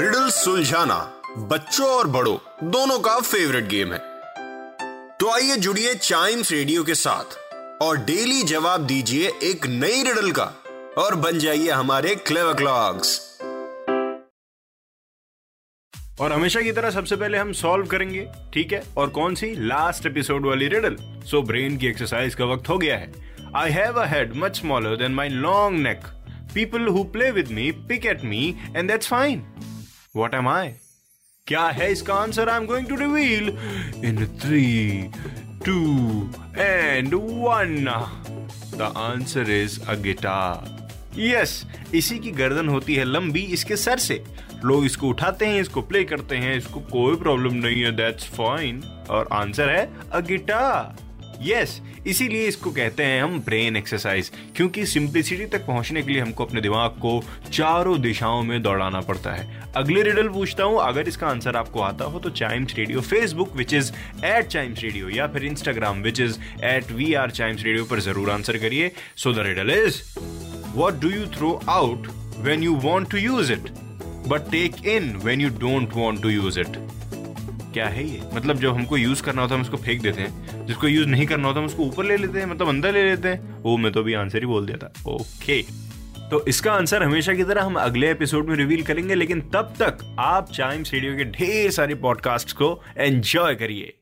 Riddle सुलझाना बच्चों और बड़ों, दोनों का फेवरेट गेम है। तो आइए जुड़िए चाइम्स रेडियो के साथ और डेली जवाब दीजिए एक नई रिडल का और बन जाइए हमारे क्लेवर क्लॉक्स और हमेशा की तरह सबसे पहले हम सॉल्व करेंगे, ठीक है? और कौन सी लास्ट एपिसोड वाली रिडल सो ब्रेन की एक्सरसाइज का वक्त हो गया है। I have a head much smaller than my long neck people who play with me pick at me and that's fine what am I क्या है इसका answer I am going to reveal in three two and one the answer is a guitar yes इसी की गर्दन होती है लंबी इसके सर से। लोग इसको उठाते हैं, इसको प्ले करते हैं, इसको कोई प्रॉब्लम नहीं है दैट्स फाइन और आंसर है अ गिटार यस इसीलिए इसको कहते हैं हम ब्रेन एक्सरसाइज क्योंकि सिंप्लिसिटी तक पहुँचने के लिए हमको अपने दिमाग को चारों दिशाओं में दौड़ाना पड़ता है अगले रिडल पूछता हूँ, अगर इसका आंसर आपको आता हो तो Chimes radio Facebook which is at Chimes radio या फिर Instagram which is at we are Chimes radio पर ज़रूर आंसर करिए so the riddle is What do you throw out when you want to use it but take in when you don't want to use it? क्या है ये? मतलब जब हमको use करना होता है, हम उसको फेंक देते हैं। जिसको यूज़ नहीं करना होता, हम उसको ऊपर ले लेते हैं मतलब अंदर ले लेते हैं। वो मैं तो अभी आंसर ही बोल दिया था। ओके तो इसका आंसर हमेशा की तरह हम अगले एपिसोड में रिवील करेंगे, लेकिन तब तक आप चाइम्स रेडियो के ढेर सारे पॉडकास्ट को एंजॉय करिए।